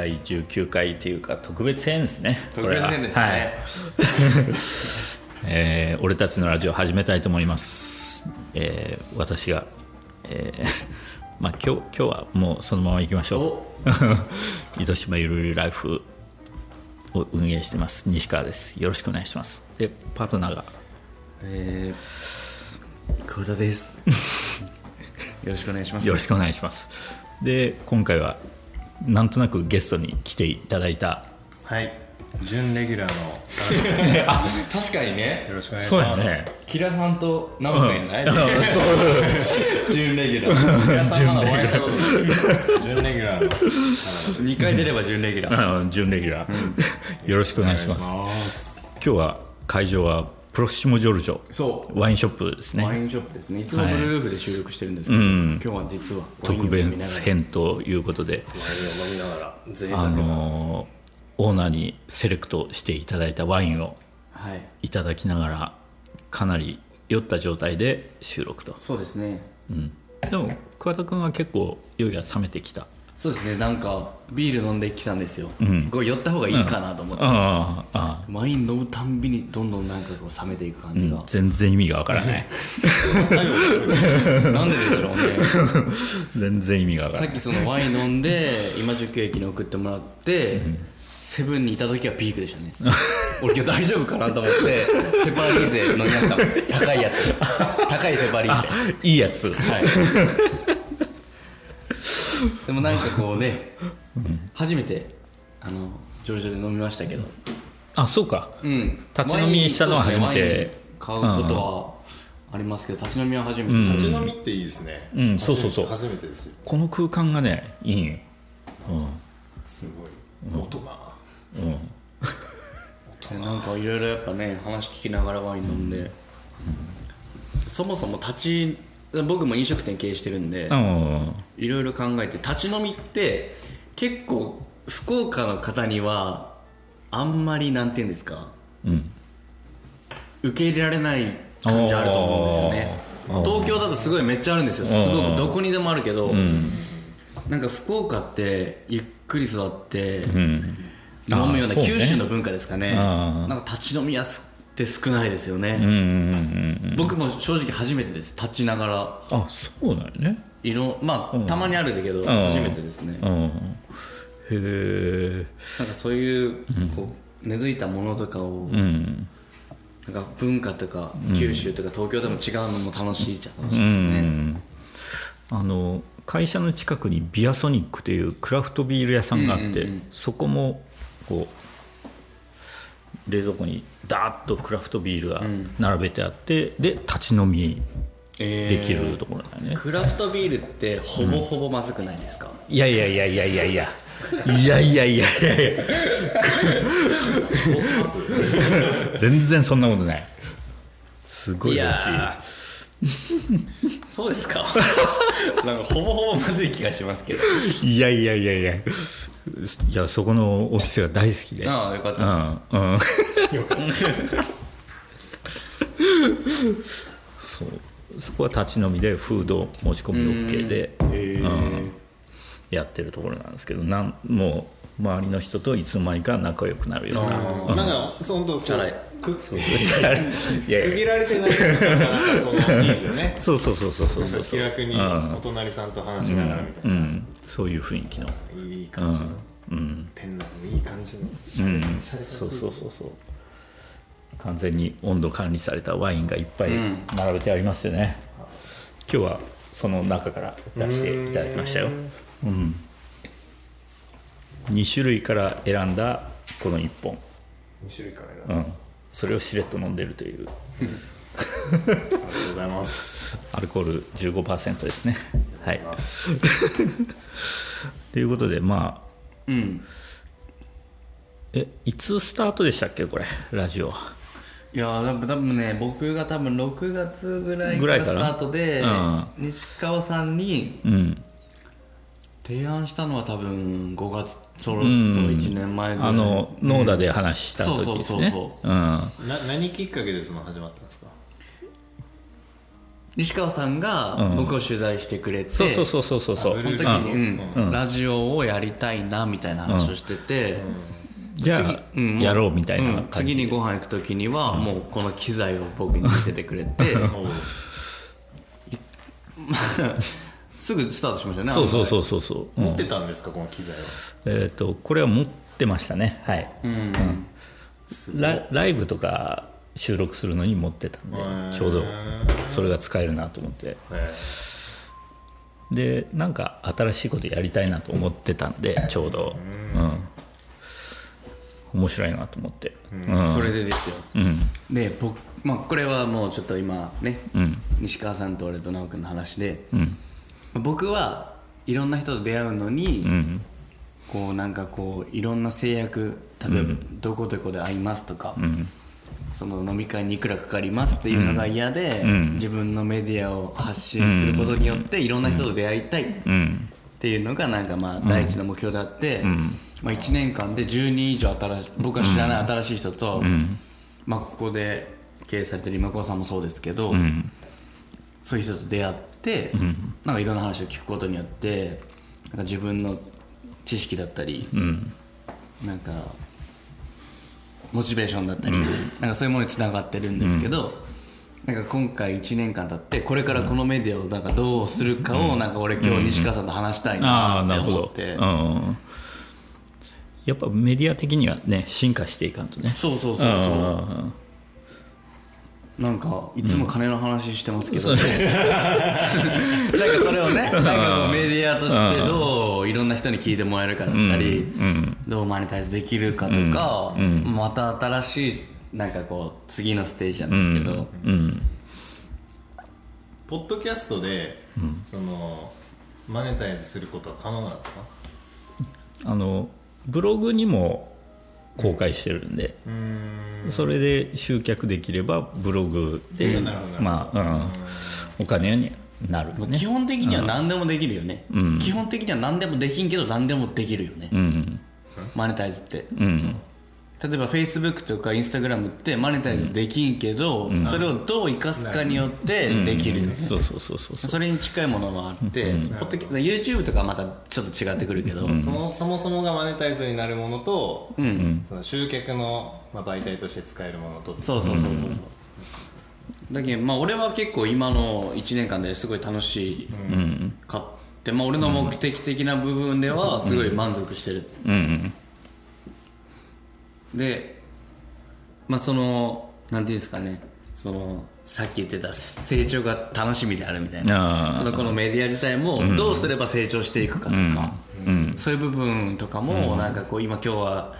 第19回というか特別編ですね。特別編ですね。は。い。えー俺たちのラジオ始めたいと思います、えー私が、えー まあ今日今日はもうそのまま行きましょう。糸 島ゆるゆるライフを運営してます。西川です。よろしくお願いします。でパートナーが。えー、久保田です。よろしくお願いします。よろしくお願いします。で今回はなんとなくゲストに来ていただいた。はい。準レギュラーの。あ確かにね。よろしくお願いしそうやますね。キラさんと何回ない、うん。準レギュラー。皆さんまだお会いしたことない準レギュラーの。2回出れば準レギュラー。うん。準レギュラー、よろしくお願いします。ます。今日は会場はプロシモジョルジョ。そう。ワインショップですね。ワインショップですね。いつもブルールーフで収録してるんですけど、今日は実は特別編ということで。ワインを飲みながら。贅あのーオーナーにセレクトしていただいたワインをはい。いただきながらかなり酔った状態で収録と、そうですね。うん、でも桑田君は結構酔いが冷めてきたそうですねなんかビール飲んできたんですよ、ん。これ寄った方がいいかなと思って、あああワイン飲むたんびにどんどんなんかこう冷めていく感じが、全然意味がわからない。なんででしょうね。全然意味がわからない。さっきそのワイン飲んで今宿駅に送ってもらって、セブンにいた時はピークでしたね。俺今日大丈夫かなと思ってペパーリーゼ飲みました。高いやつ。高いペパーリーゼ。いいやつ。はい でもなんかこうね、初めてあの上場で飲みましたけど。あそうか。うん。立ち飲みしたのは初めて。買うことはありますけど立ち飲みは初めて、立ち飲みっていいですね。うんそうそうそう。初めてですよ。この空間がねいい。よすごい。大人。で なんかいろいろやっぱね話聞きながらワイン飲んで、そもそも立ち僕も飲食店経営してるんでうん。いろいろ考えて立ち飲みって結構福岡の方にはあんまりなんて言うんですかうん。受け入れられない感じあると思うんですよね。東京だとすごいめっちゃあるんですよ。すごくどこにでもあるけど、なんか福岡ってゆっくり座ってうん。飲むような九州の文化ですかね。あーなんか立ち飲みやすって少ないですよね、うんうんうん僕も正直初めてです。立ちながら。あそうだよね。いろまあ、たまにあるんだけど、ん。初めてですね、うん。へえ。なんかそういうこう根付いたものとかを、うん。なんか文化とか九州とか東京でも違うのも楽しいじゃ楽しいですうね、ん。あの会社の近くにビアソニックというクラフトビール屋さんがあって、そこもこう冷蔵庫にダーッとクラフトビールが並べてあって、うん、で立ち飲みできるところだよね、えー、クラフトビールってほぼほぼまずくないですか、うん、いやいやいやいやいや。いやいやいやいやいや。いや 全然そんなことない。すごい美味しい。そうですか。なんかほぼほぼまずい気がしますけど。いやいやいやいや。いやそこのお店が大好きで。ああよかったうんうん。そう。そこは立ち飲みでフード持ち込み OK で、うん。やってるところなんですけどなんもう周りの人といつの間にか仲良くなるような。うん。なんかそのとチャラいく区切られてないからないいですよね。そうそうそうそうそうそう気楽にうん。お隣さんと話しながらみたいな、うん、そういう雰囲気の。いい感じの、うん。店内もいい感じの。そうそうそうそう。完全に温度管理されたワインがいっぱい並べてありますよね、今日はその中から出していただきましたよ。うん。2種類から選んだこの1本、2種類から選んでうん、それをしれっと飲んでるという。ありがとうございます。アルコール15%ですね。はい。ということでまあうん。えいつスタートでしたっけこれラジオ。いやー多分多分ね僕が多分6月ぐらいぐからら？スタートで、うん。西川さんにうん提案したのは多分5月そろそろうん1年前ぐらい、あのノーダで話した時ですね。そうそうそうう。ん。な何きっかけでその始まったんですか？西川さんが僕を取材してくれて、そうそうそうそうそう。そうその時に、うん。ラジオをやりたいなみたいな話をしてて、じゃあ、次うんもやろうみたいな次にご飯行く時には、もうこの機材を僕に見せてくれて すぐスタートしましたねそうそうそうそうそう、うん。持ってたんですかこの機材は？えっ、とこれは持ってましたね。はい、うん。ラライブとか収録するのに持ってたんでんちょうど。それが使えるなと思って。えでなんか新しいことやりたいなと思ってたんでちょうど。うん。面白いなと思って。うん。それでですよ、うん。で僕、まあ、これはもうちょっと今ね、うん。西川さんと俺と直君の話で、うん僕はいろんな人と出会うのに、うんこうなんかこういろんな制約例えばどこどこで会いますとか、うん。その飲み会にいくらかかりますっていうのが嫌で、ん。自分のメディアを発信することによっていろんな人と出会いたいっうん。ていうのがなんかまあ第一の目標であって、まあ、1年間で10人以上新しい僕が知らない新しい人と、まあ、ここで経営されてる今川さんもそうですけど、うん。そういう人と出会って、なんかいろんな話を聞くことによってなんか自分の知識だったり、うん。なんかモチベーションだったり、なんかそういうものにつながってるんですけど、なんか今回1年間経ってこれからこのメディアをなんかどうするかをなんか俺今日西川さんと話したいなって思って、うん。やっぱメディア的にはね進化していかんとね。そうそうそうそう。うんなんかいつも金の話してますけど、ね なんかそれをねなんかメディアとしてどういろんな人に聞いてもらえるかだったり、どうマネタイズできるかとか、また新しいなんかこう次のステージじゃないけど、うん。ポッドキャストで、そのマネタイズすることは可能なんですか？あのブログにも公開してるんで、それで集客できればブログで、まあ、うん、お金になるね。基本的には何でもできるよね、基本的には何でもできんけど何でもできるよね、うん。マネタイズって。うん例えば Facebook とか Instagram ってマネタイズできんけど、それをどう生かすかによってできるよね、そうそうそうそうそう。それに近いものもあって、ポッドキャ YouTube とかはまたちょっと違ってくるけど、そのそもそもがマネタイズになるものと、うん。その集客の、まあ、媒体として使えるものとそうそうそうそうそう。だけどまあ俺は結構今の1年間ですごい楽しいかって、まあ、俺の目的的な部分ではすごい満足してる、うんでまあそのなんていうんですかね。そのさっき言ってた成長が楽しみであるみたいな。そのこのメディア自体もどうすれば成長していくかとか、そういう部分とかもなんかこう今今日は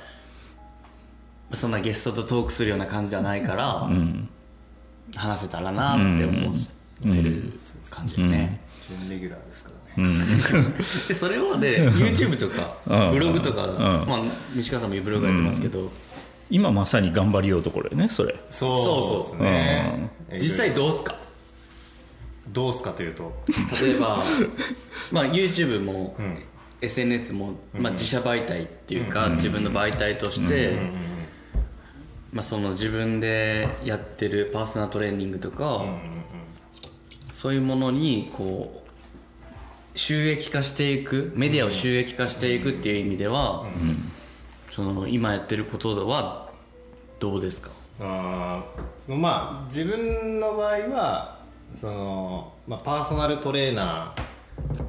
そんなゲストとトークするような感じではないから、話せたらなって思ってる感じでね、準レギュラーですからね、でそれをね YouTube とかブログとか、まあ、西川さんもブログやってますけど、今まさに頑張りようところよねそれ。そうそうですね、実際どうすか？どうすかというと。例えば、まあ、YouTube も、ん。SNS も、まあ、自社媒体っていうか、自分の媒体として、まあ、その自分でやってるパーソナルトレーニングとか、そういうものにこう収益化していくメディアを収益化していくっていう意味では、その今やってることはどうですか？あーそのまあ自分の場合はその、まあ、パーソナルトレーナ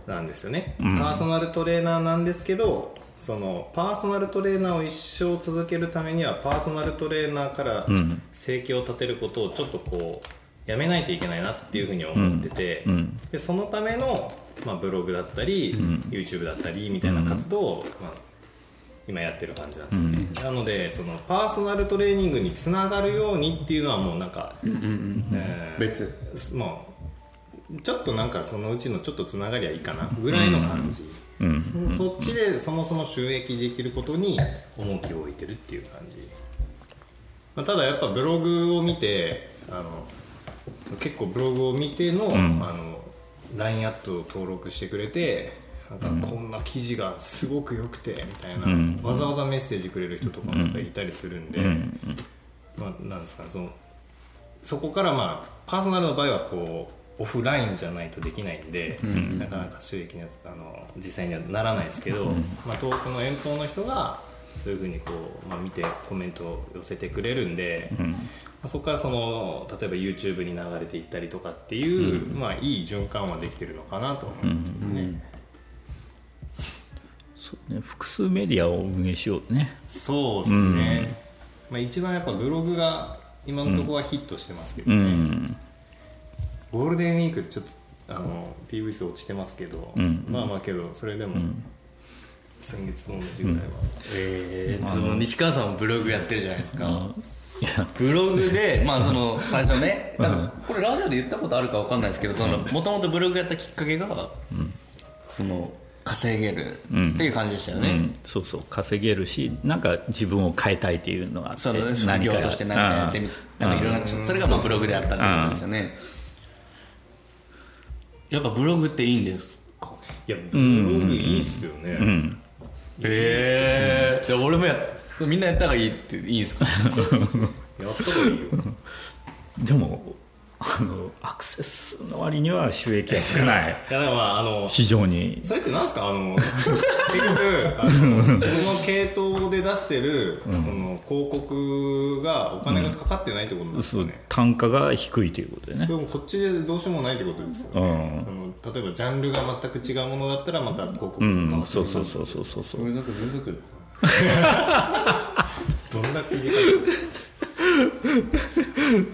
ーなんですよね、パーソナルトレーナーなんですけどそのパーソナルトレーナーを一生続けるためにはパーソナルトレーナーから生計を立てることをちょっとこうやめないといけないなっていうふうに思ってて、でそのための、まあ、ブログだったり、YouTube だったりみたいな活動を、まあ、今やってる感じなんですよね、なのでそのパーソナルトレーニングにつながるようにっていうのはもうなんか、えー別。もうちょっとなんかそのうちのちょっとつながりはいいかなぐらいの感じ、そそっちでそもそも収益できることに重きを置いてるっていう感じ、まあ、ただやっぱブログを見てあの結構ブログを見ての,、あの LINE アットを登録してくれてなんかこんな記事がすごく良くてみたいな、わざわざメッセージくれる人とかもいたりするんで、まあ、なんですかねそのそこからまあパーソナルの場合はこうオフラインじゃないとできないんで、なかなか収益にはあの実際にはならないですけど、まあ、遠くの遠方の人がそういうふうにこう、まあ、見てコメントを寄せてくれるんで、まあ、そこからその例えば YouTube に流れていったりとかっていう、まあ、いい循環はできてるのかなと思いますけどね。そうね。複数メディアを運営しようね。そうですね、まあ、一番やっぱブログが今のところはヒットしてますけどうね、ん。ゴールデンウィークちょっとあの PV 数落ちてますけど、ん。まあまあけどそれでも、先月と同じぐらいは、えー、その西川さんもブログやってるじゃないですか、ブログでまあその最初ね。これラジオで言ったことあるかわかんないですけどそのもともとブログやったきっかけが、その稼げるっていう感じでしたよね、うん、そうそう。稼げるしなんか自分を変えたいっていうのがあってその副業として何かやってみなんかいろんなそれがまあブログであったってことですよね。やっぱブログっていいんですか？いやブログいいっすよね、へえじゃあ俺もやそうみんなやった方がいいっていいんですか？やった方がいいよ。でもあのアクセスの割には収益は少ない。いやだからまああの非常に。それってなんですか？あの結局あのその系統で出してる、その広告がお金がかかってないってことですそうよね、単価が低いということでね。それもこっちでどうしようもないってことですよね、その例えばジャンルが全く違うものだったらまた広告がうんそうそうそうそうそう。そう風俗風俗どんだけ時間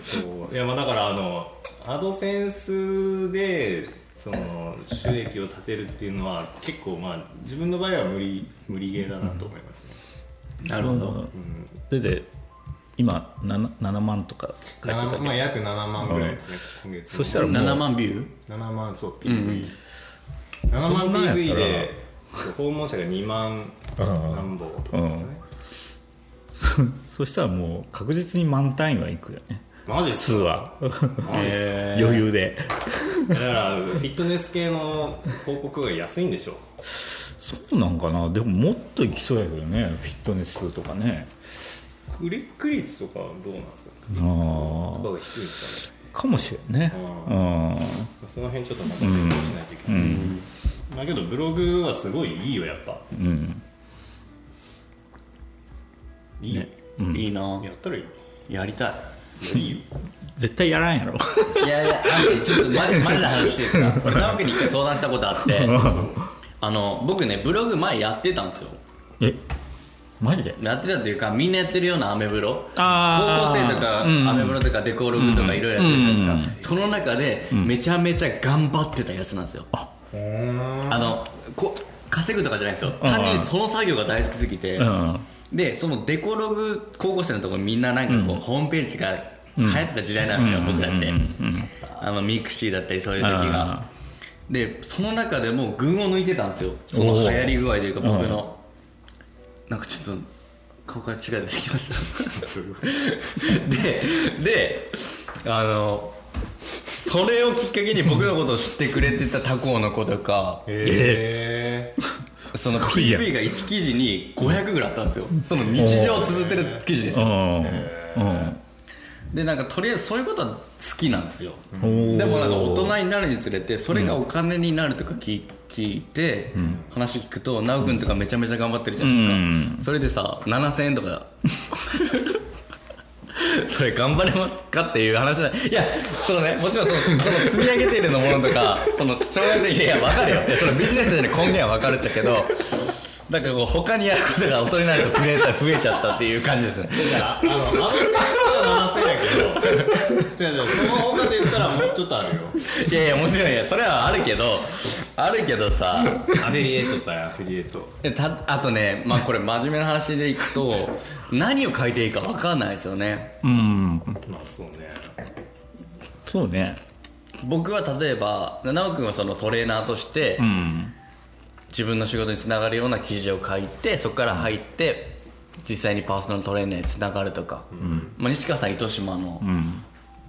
そういやまあだからあのアドセンスでその収益を立てるっていうのは結構まあ自分の場合は無理無理ゲーだなと思いますね、なるほど。でで今 7, 7万とか書いてた7けど。まあ、約7万ぐらいですね、今月。そしたらもう。7万ビュー？7万そう PV、7そ万んなんやったら PV で 訪問者が2万何本とかですかね、そしたらもう確実に満単位はいくよね。普マジっす通は。マジっす 余裕で。だからフィットネス系の広告が安いんでしょそうなんかな。でももっといきそうやけどね。フィットネスとかね。クリック率とかどうなんですか？あとかが低いんですかね。あかもしれんね。ううん。その辺ちょっとまた勉強しないといけないですけど、だけどブログはすごいいいよやっぱ。うん。いいよ、いいな。やったらいい。よやりたい。いやいいよ。絶対やらんやろ。いやいや、あのねちょっとマジマジな話してるか ら、直樹に一回相談したことあって、あの僕ね、ブログ前やってたんですよ。え？マジで？やってたっていうか、みんなやってるようなアメブロ、高校生とか、うん。アメブロとかデコログとかいろいろやってるじゃないですか、その中で、めちゃめちゃ頑張ってたやつなんですよ。あ稼ぐとかじゃないですよ、単純にその作業が大好きすぎて。うん。でそのデコログ高校生のところみんななんかこう、ホームページが流行ってた時代なんですよ、僕らって、あのミクシーだったりそういう時が。でその中でも群を抜いてたんですよ。その流行り具合というか僕の。なんかちょっと顔から血が出てきました。でであのそれをきっかけに僕のことを知ってくれてた他校の子とかへえその PV が1記事に500ぐらいあったんですよ。その日常を綴ってる記事ですうよでなんかとりあえずそういうことは好きなんですよ。でもなんか大人になるにつれてそれがお金になるとか聞聞いて、話聞くと奈く君とかめちゃめちゃ頑張ってるじゃないですか、うん。それでさ7000円とか それ頑張れますかっていう話じゃないいやそのねもちろんそのその積み上げているのものとか その将来的にいや分かるよ。いやそのビジネスでの根源は分かるっちゃけどなんかこう他にやることが大人になると増えた増えちゃったっていう感じですね。だからあの 違う違うその他で言ったらもうちょっとあるよ。いやいやもちろんいやそれはあるけどあるけどさアフィリエイトだよアフィリエイト。でたあとねまあこれ真面目な話でいくと何を書いていいか分かんないですよね。うん。まあそうね。そうね。僕は例えば奈く君はそのトレーナーとしてうん。自分の仕事につながるような記事を書いてそこから入って実際にパーソナルトレーナーにつながるとか、まあ、西川さん糸島の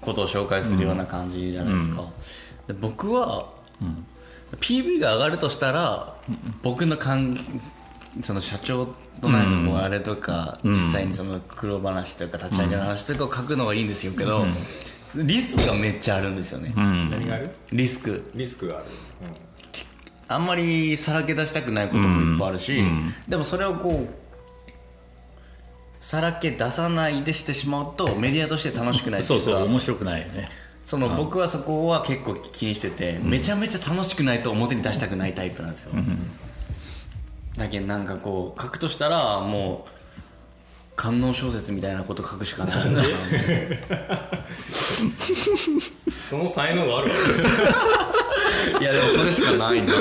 ことを紹介するような感じじゃないですか、で僕は、PV が上がるとしたら僕の感その社長となんかあれとか、実際にその苦労話とか立ち上げの話とかを書くのがいいんですよけど、リスクがめっちゃあるんですよね、何がある？リスク。リスクがある、あんまりさらけ出したくないこともいっぱいあるし、でもそれをこうさらけ出さないでしてしまうとメディアとして楽しくないってそいううか。そう面白くないよね。その僕はそこは結構気にしてて、めちゃめちゃ楽しくないと表に出したくないタイプなんですよ、だけどなんかこう書くとしたらもう観音小説みたいなこと書くしかないな。その才能があるわ いやでもそれしかないな。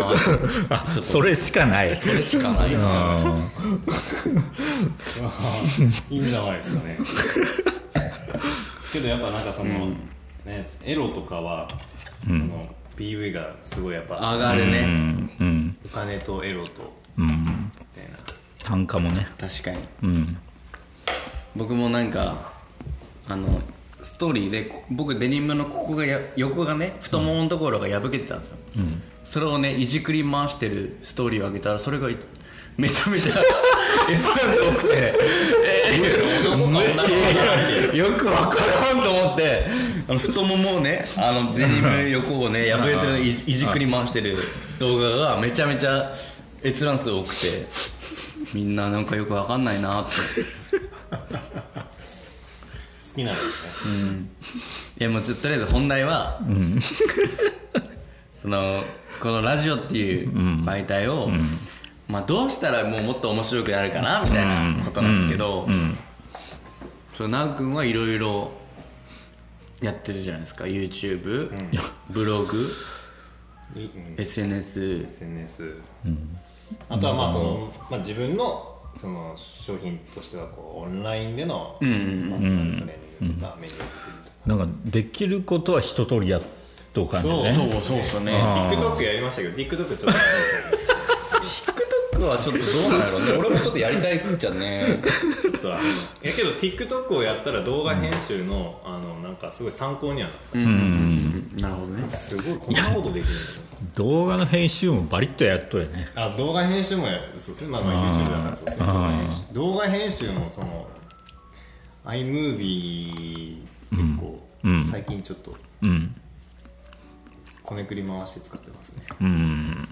あそれしかない。それしかないですいいん。じゃないですかね。けどやっぱなんかその、ねエロとかは、その PV がすごいやっぱ上がるね、うん。うん。お金とエロとうん。みたいな。単価もね。確かに。うん。僕もなんかあのストーリーでこ僕デニムのここがや横がね太もものところが破けてたんですよ、それをねいじくり回してるストーリーを上げたらそれがいめちゃめちゃ閲覧数多くて。えーよくわからんと思って。あの太ももをねあのデニム横をね 破れてるのいいじくり回してる動画がめちゃめちゃ閲覧数多くて。みんななんかよくわかんないなって。好きなんですね、いやもうちょっととりあえず本題は、そのこのラジオっていう媒体を、まあ、どうしたらもうもっと面白くなるかなみたいなことなんですけど、そうなおくんはいろいろやってるじゃないですか。YouTube、ブログいうん。SNS SNS、あとはまあその、まあ、自分のその商品としてはこうオンラインでのパーソナルトレーニングとかメニュー作りとか、な。んかできることは一通りやっとう感じね？そうそうですよね。TikTok やりましたけど TikTok ちょっと TikTok はちょっとどうなんやろうね。俺もちょっとやりたいっちゃね？ちょっとあのいやけど TikTok をやったら動画編集の,、あのなんかすごい参考にはなっうん。なるほどね。たすごいこんなことできるんだ動画の編集もバリッとやっとるよね。あ動画編集もやそうですね。まあまあ YouTube だからそうですね。動画編集。動画編集のその iMovie 結構、最近ちょっとうん。こねくり回して使ってますね。うん。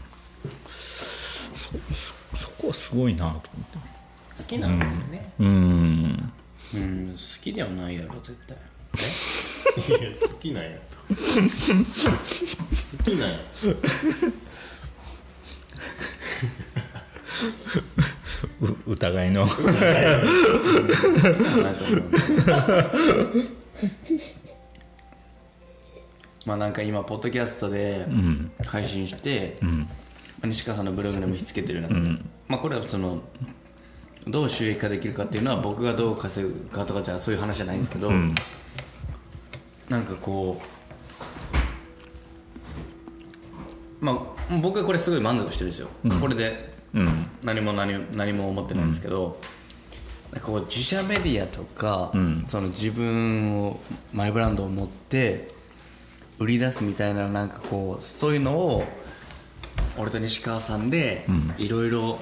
そそこはすごいなと思って。好きなんですよね、うん。うん。好きではないやろ。絶対。いや好きなんや。好きなんや。う 疑いの。まあなんか今ポッドキャストで配信して、まあ西川さんのブログにも引き付けてる中で、まあこれはそのどう収益化できるかっていうのは僕がどう稼ぐかとかじゃそういう話じゃないんですけど、なんかこうまあ僕はこれすごい満足してるんですよ、これでうん。何も何も何も思ってないんですけど、なんかこう自社メディアとか、その自分をマイブランドを持って売り出すみたいななんかこうそういうのを俺と西川さんでいろいろ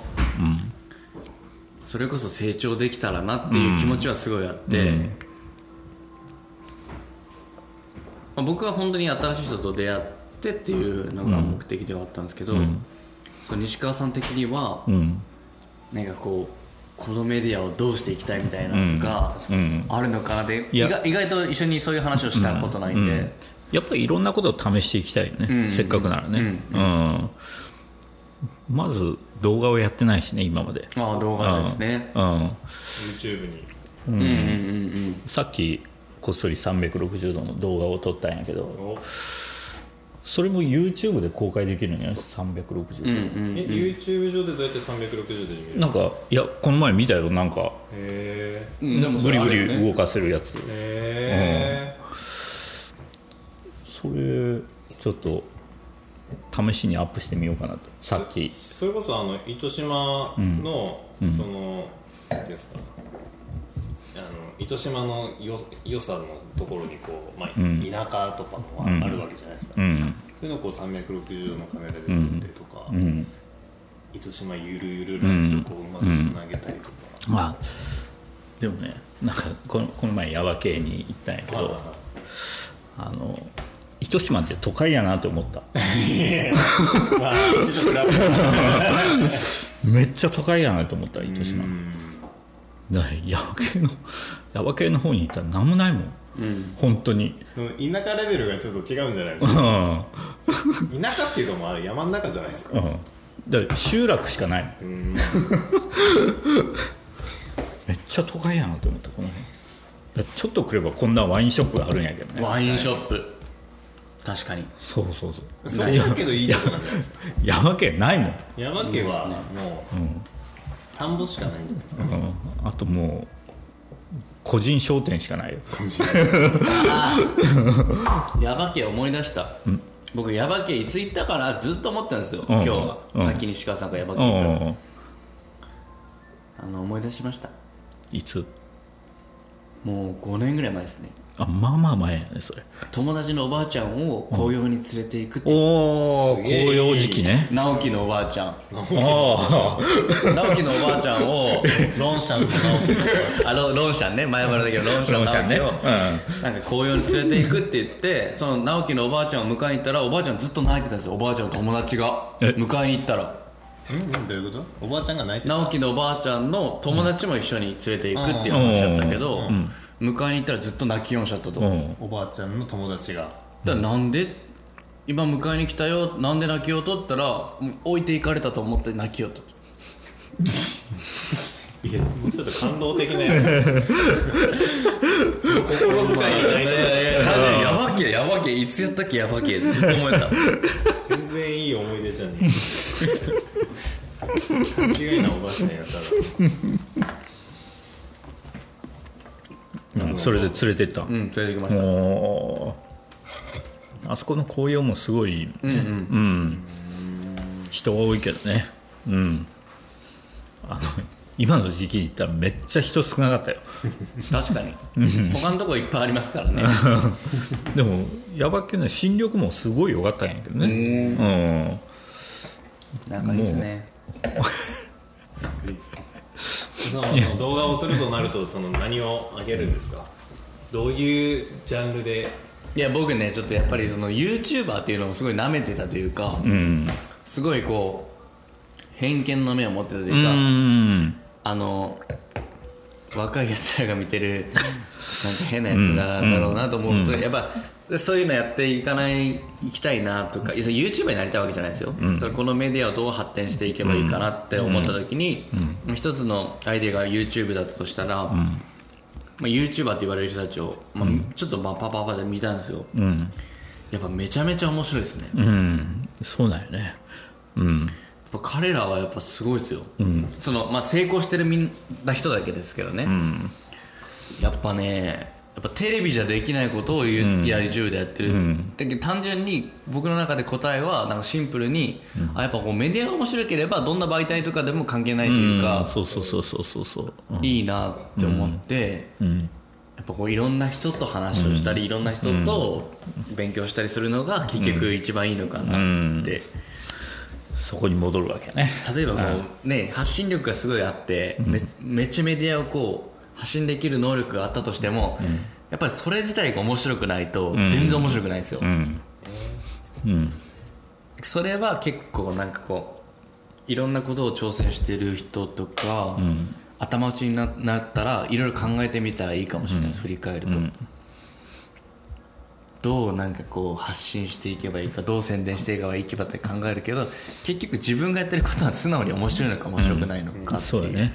それこそ成長できたらなっていう気持ちはすごいあって、まあ僕は本当に新しい人と出会ってっていうのが目的ではあったんですけど、その西川さん的には、うん。なんかこうこのメディアをどうしていきたいみたいなのとか、うん。あるのかなで意外意外と一緒にそういう話をしたことないんで、やっぱりいろんなことを試していきたいよね、うん。せっかくならね、うん。まず動画をやってないしね今まで、ああ動画ですね、うん、YouTube に。うん、うんうんうん。さっきこっそり360度の動画を撮ったんやけど。おそれも YouTube で公開できるん。や360度、うんうんえ YouTube 上でどうやって360度るなんかいやこの前見たよなんか。へうん。でもそブリブリ動かせるやつ。えへそれちょっと試しにアップしてみようかなと。さっき。えそれこそあの糸島の、そのなんていうんですか糸島のよ良さのところにこう、まあ田舎とかもあるわけじゃないですか、うん。そういうのをこう360度のカメラで撮ったりとか、うん。糸島ゆるゆるライフとこううまくつなげたりとか、まあでもねなんかこのこの前耶馬渓に行ったんやけどはいはいあの糸島って都会やなって思った。めっちゃ都会やなと思った糸島だヤバ系のヤバ系の方に行ったら何もないもん、本当に。うん田舎レベルがちょっと違うんじゃないでうん。すか田舎っていうかもうあれ山の中じゃないですか。うん。だから集落しかないうん。めっちゃ都会やなと思ったこの辺。ちょっと来ればこんなワインショップがあるんやけどね。ワインショップ。確かに。そうそうそう。それだけどいいとこなんじゃないですか。山県ないもん、山家はもう田んぼしかないんじゃないですかうん、あともう個人商店しかないよ。ヤバ系思い出した、僕ヤバ系いつ行ったかなずっと思ってたんですよ、うん。今日は、うん。さっき西川さんがヤバ系う行ったの、んあの思い出しました。いつ？もう5年ぐらい前ですねあまあまあ前やねそれ。友達のおばあちゃんを紅葉に連れて行くって、おお紅葉時期ね。直樹のおばあちゃん。ああ直樹のおばあちゃんをロンシャンと直樹。あのロンシャンね。前原だけどロンシャン直樹を、なんか紅葉に連れて行くって言ってその直樹のおばあちゃんを迎えに行ったらおばあちゃんずっと泣いてたんですよ。おばあちゃんの友達が。え？迎えに行ったら。うん？うんどういうこと？おばあちゃんが泣いてた？直樹のおばあちゃんの友達も一緒に連れて行くっていう話だったけど、迎えに行ったらずっと泣きよんしゃったと、だかうん。おばあちゃんの友達が。らなんで今迎えに来たよなんで泣きようとったらもう置いていかれたと思って泣きよったと。いやもうちょっと感動的なやつ。心遣いに泣い。やいやいややばけやばけいつやったっけやばけずっと思えた。全然いい思い出じゃねえ。間違いなおばあちゃんやったらうん。それで連れてった。うん連れてきました。あそこの紅葉もすごい、うん人が多いけどね。うん。あの今の時期に行ったらめっちゃ人少なかったよ。確かに。他のとこいっぱいありますからね。でもヤバ系の新緑もすごい良かったんやけどね。仲いいですね その動画をするとなるとその何をあげるんですか？どういうジャンルで？いや僕ねちょっとやっぱりその YouTuber っていうのをすごい舐めてたというか、うん。うんすごいこう偏見の目を持ってたとういうか、ん。あの若いやつらが見てるなんか変なやつらだろうなと思うと、やっぱそういうのやっていかないいきたいなとか、いやそれ YouTuber になりたいわけじゃないですよ、だからこのメディアをどう発展していけばいいかなって思った時に、一つのアイデアが YouTube だったとしたら、まあ、YouTuber って言われる人たちを、まあちょっとまあパパパで見たんですよ、うん。やっぱめちゃめちゃ面白いですね、うん。そうだよね。うん。やっぱ彼らはやっぱすごいですよ、そのまあ、成功してるみんな人だけですけどね、やっぱねやっぱテレビじゃできないことをやり10でやってる、だけど単純に僕の中で答えはなんかシンプルに、あやっぱこうメディアが面白ければどんな媒体とかでも関係ないというか、うん。そうそうそうそうそうそう。うん。いいなって思って、うん。やっぱこういろんな人と話をしたり、いろんな人と勉強したりするのが結局一番いいのかなって、そこに戻るわけね。例えばもうね発信力がすごいあって、めめっちゃメディアをこう発信できる能力があったとしても、やっぱりそれ自体が面白くないと全然面白くないんですよ、うん。うん。それは結構なんかこういろんなことを挑戦してる人とか、頭打ちにななったらいろいろ考えてみたらいいかもしれない。です、振り返ると、どうなんかこう発信していけばいいかどう宣伝していけばいいかって考えるけど結局自分がやってることは素直に面白いのか面白くないのかっていう。そうだね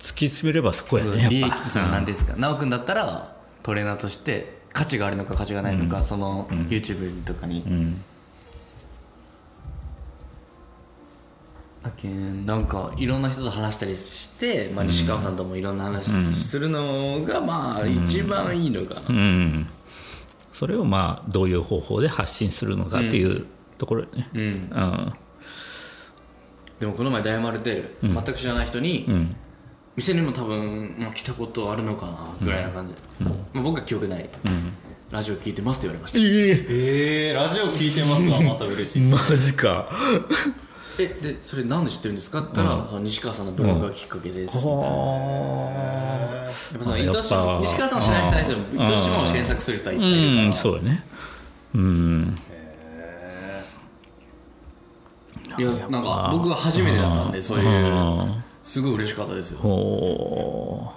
突き詰めればそこやね利益やっぱ。その何ですか。奈くんだったらトレーナーとして価値があるのか価値がないのか、その YouTube とかに、うん。だけんなんかいろんな人と話したりして、まあ、西川さんともいろんな話するのがまあ一番いいのかな、うん。それをまあどういう方法で発信するのかっていうところよね。うん。うん。でもこの前大丸で全く知らない人に、ん店にも多分、まあ、来たことあるのかなぐらいな感じ。で、まあ、僕は記憶ない、ラジオ聞いてますって言われました。ええー、ラジオ聞いてますわ。また嬉しいですマジか。えでそれなんで知ってるんですかって言ったら、その西川さんのブログがきっかけです、やっはぱそのやっぱ糸島西川さんを知らない人でも糸島を検索する人はいっぱいいるか。ら、うんそうよね。うん。いやなんか僕は初めてだったんでそういうすごい嬉しかったですよ。ほ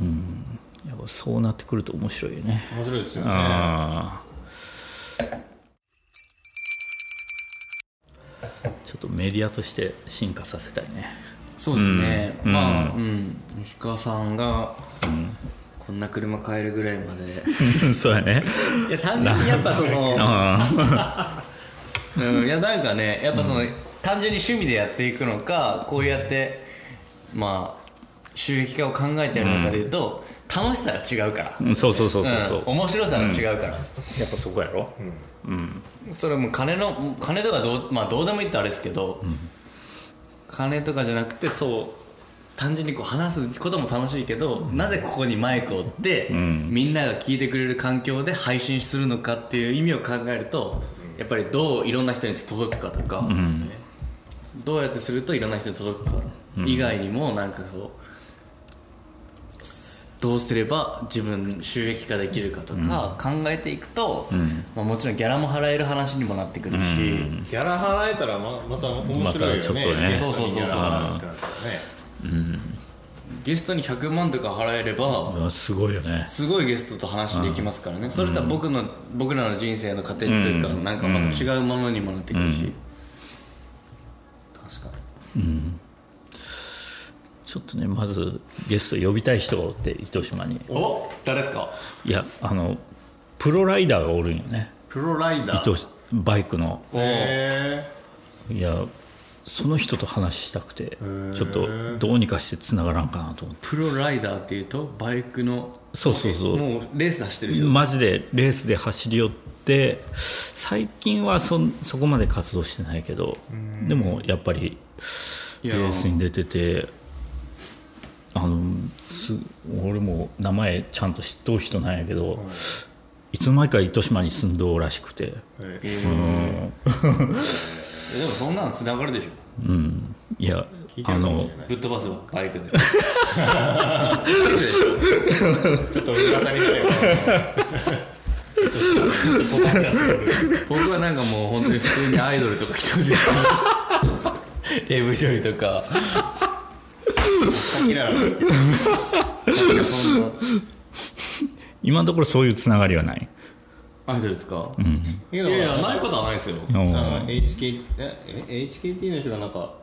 う。うん。やっぱそうなってくると面白いよね。面白いですよね。ちょっとメディアとして進化させたいね。そうですね、まあうん。西川さんが、こんな車買えるぐらいまで。そうやね。いや単純にやっぱそのあ うん、いやなんかねやっぱその、単純に趣味でやっていくのかこうやってまあ収益化を考えてやるのかでいうと、楽しさが違うから、ーそうそうそうそうそう、うん面白さが違うから、やっぱそこやろ、それはもう金の金とかどう,、まあ、どうでもいいってあれですけど、金とかじゃなくてそう単純にこう話すことも楽しいけど、なぜここにマイクを置って、みんなが聞いてくれる環境で配信するのかっていう意味を考えるとやっぱりどういろんな人に届くかとか、どうやってするといろんな人に届くか以外にもなんかそうどうすれば自分収益化できるかとか考えていくと、まあ、もちろんギャラも払える話にもなってくるし、ギャラ払えたらままた面白いよね。またちょっとね。そうそうそうそう。ゲストに100万とか払えればあすごいよね。すごいゲストと話できますからね、そしたら僕の僕らの人生の糧っていうか、なんかまた違うものにもなってくるし、確かにちょっとねまずゲスト呼びたい人って糸島に。お誰ですか？いやあのプロライダーがおるんよね。プロライダー？糸バイクの。へいやその人と話したくてちょっとどうにかして繋がらんかなと思って。プロライダーっていうとバイクの。そうそうそう。もうレースで走ってる人、マジでレースで走り寄って最近はそそこまで活動してないけどでもやっぱりいや。レースに出ててあのす俺も名前ちゃんと知っとる人なんやけど、い。つの間にか糸島に住んどうらしくて。ええーでもそんなのつながるでしょ。いや聞いてあのぶっ飛ばすわバイクで。ちょっと噂にな僕はなんかもう本当に普通にアイドルとか来てほしい AV 女優とかキララですけどなんかそんな。今のところそういうつながりはない、アイドルですか、けどいやいやないことはないですよ。HK ええ HKT の人がなんか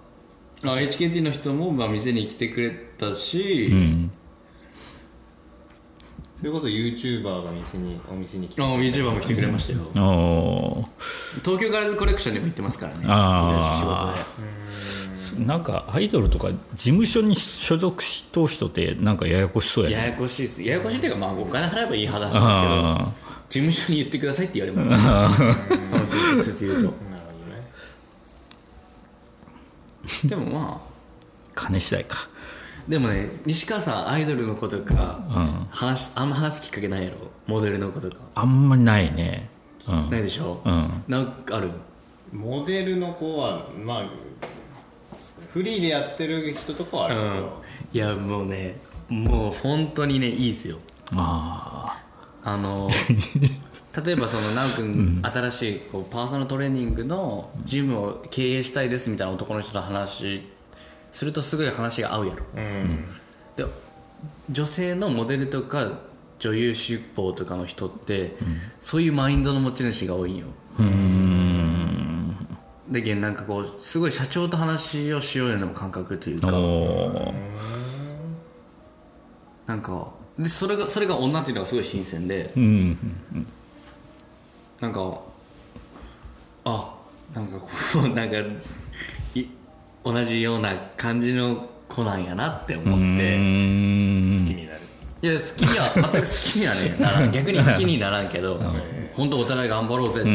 あ HKT の人もまあ店に来てくれたし、うんそれこそ YouTuber が店にお店に来てあ YouTuber も来てくれましたよ。お東京ガールズコレクションにも行ってますからね。あ仕事で。ーなんかアイドルとか事務所に所属しとう人ってなんかややこしそうやね。ややこしいです。ややこしいっていうかまあお金払えばいい話ですけどあ事務所に言ってくださいって言われます。その直接言うと。なるほどね。でもまあ金次第かでもね西川さんアイドルのことか、話すあんま話すきっかけないやろ？モデルのことか。あんまりないね。うん。ないでしょ、うん。なんかある？モデルの子はまあフリーでやってる人とかはあるけど、いやもうねもう本当にねいいですよ。ああの 例えばその奈くん、新しいこうパーソナルトレーニングのジムを経営したいですみたいな男の人と話するとすごい話が合うやろ。うん。で女性のモデルとか女優出向とかの人って、そういうマインドの持ち主が多いんよ。で現なんかこうすごい社長と話をしようような感覚というあかなんかでそれがそれが女っていうのがすごい新鮮で。うんなんかあなんかこう なんかい同じような感じの子なんやなって思うって。ん。好きになる。いや好きには全く好きにはねならん。逆に好きにならんけど本当お互い頑張ろうぜ、や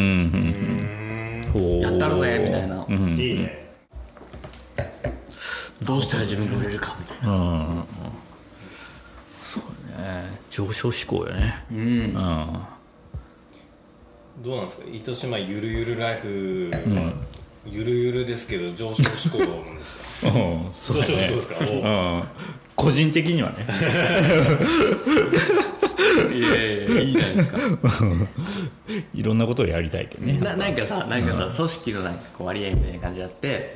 ったるぜみたいな、うん。いいね。どうしたら自分が売れるかみたいな。うん。そうね。上昇志向よね。うん。うん。どうなんですか？糸島ゆるゆるライフはゆるゆるですけど上昇志向なんですか？うんそうだ上昇志ね向ですか？おう。うん。個人的にはね。いやいやいやいいじゃないですか。いろんなことをやりたいけどね。ななんかさなんかさ、組織のなんかこう割合みたいな感じあって、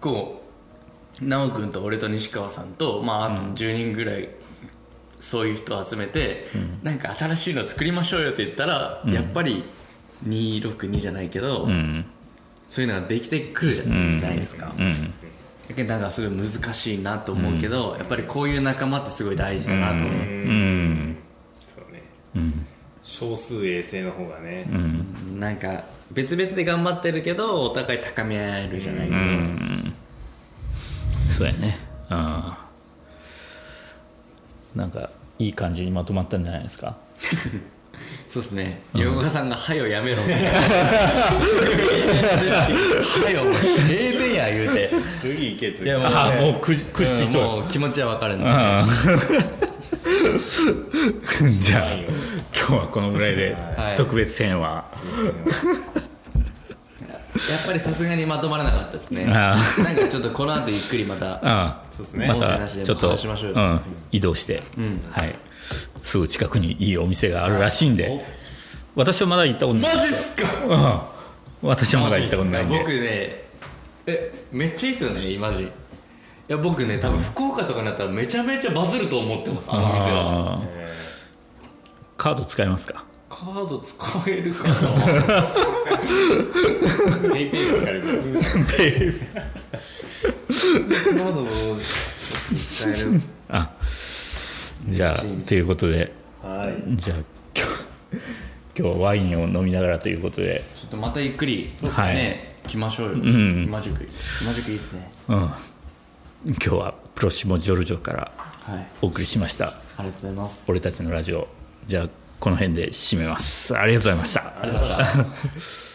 こう奈く君と俺と西川さんと、まあ、あと10人ぐらい、そういう人を集めて、なんか新しいの作りましょうよって言ったら、やっぱり262じゃないけど、うん。そういうのができてくるじゃないですか、うん。だけどなんかすごい難しいなと思うけど、やっぱりこういう仲間ってすごい大事だなと思う、うん。そうね、少数衛星の方がね、なんか別々で頑張ってるけどお互い高め合えるじゃないけど、そうやね。うんなんかいい感じにまとまったんじゃないですか？そうですね。横川さんが「はよ。やめろ」みたいな「はよ。閉店や」言うて次行け次いやもうあもうくじくじもう気持ちは分かるんでじゃあ今日はこのぐらいではい特別編はやっぱりさすがにまとまらなかったですねあなんかちょっとこの後ゆっくりまたあそうですねまちょっと移動してはいすぐ近くにいいお店があるらしいんで。私はまだ行ったことない。マジっすか？うん。私はまだ行ったことないんで。僕ねえめっちゃいいっすよねマジ。いや僕ね多分福岡とかになったらめちゃめちゃバズると思ってますあの店は。カード使えますか？カード使えるかな？ペイペイが使えるじゃないですか。カードも使える。あじゃあということではい。じゃあ今日今日はワインを飲みながらということで。ちょっとまたゆっくりそうですね、来ましょうよ、ん。今宿今宿いいっすね。うん。今日はプロシモジョルジョからはい。お送りしました。ありがとうございます。俺たちのラジオ。じゃあこの辺で締めます。ありがとうございました。ありがとうございました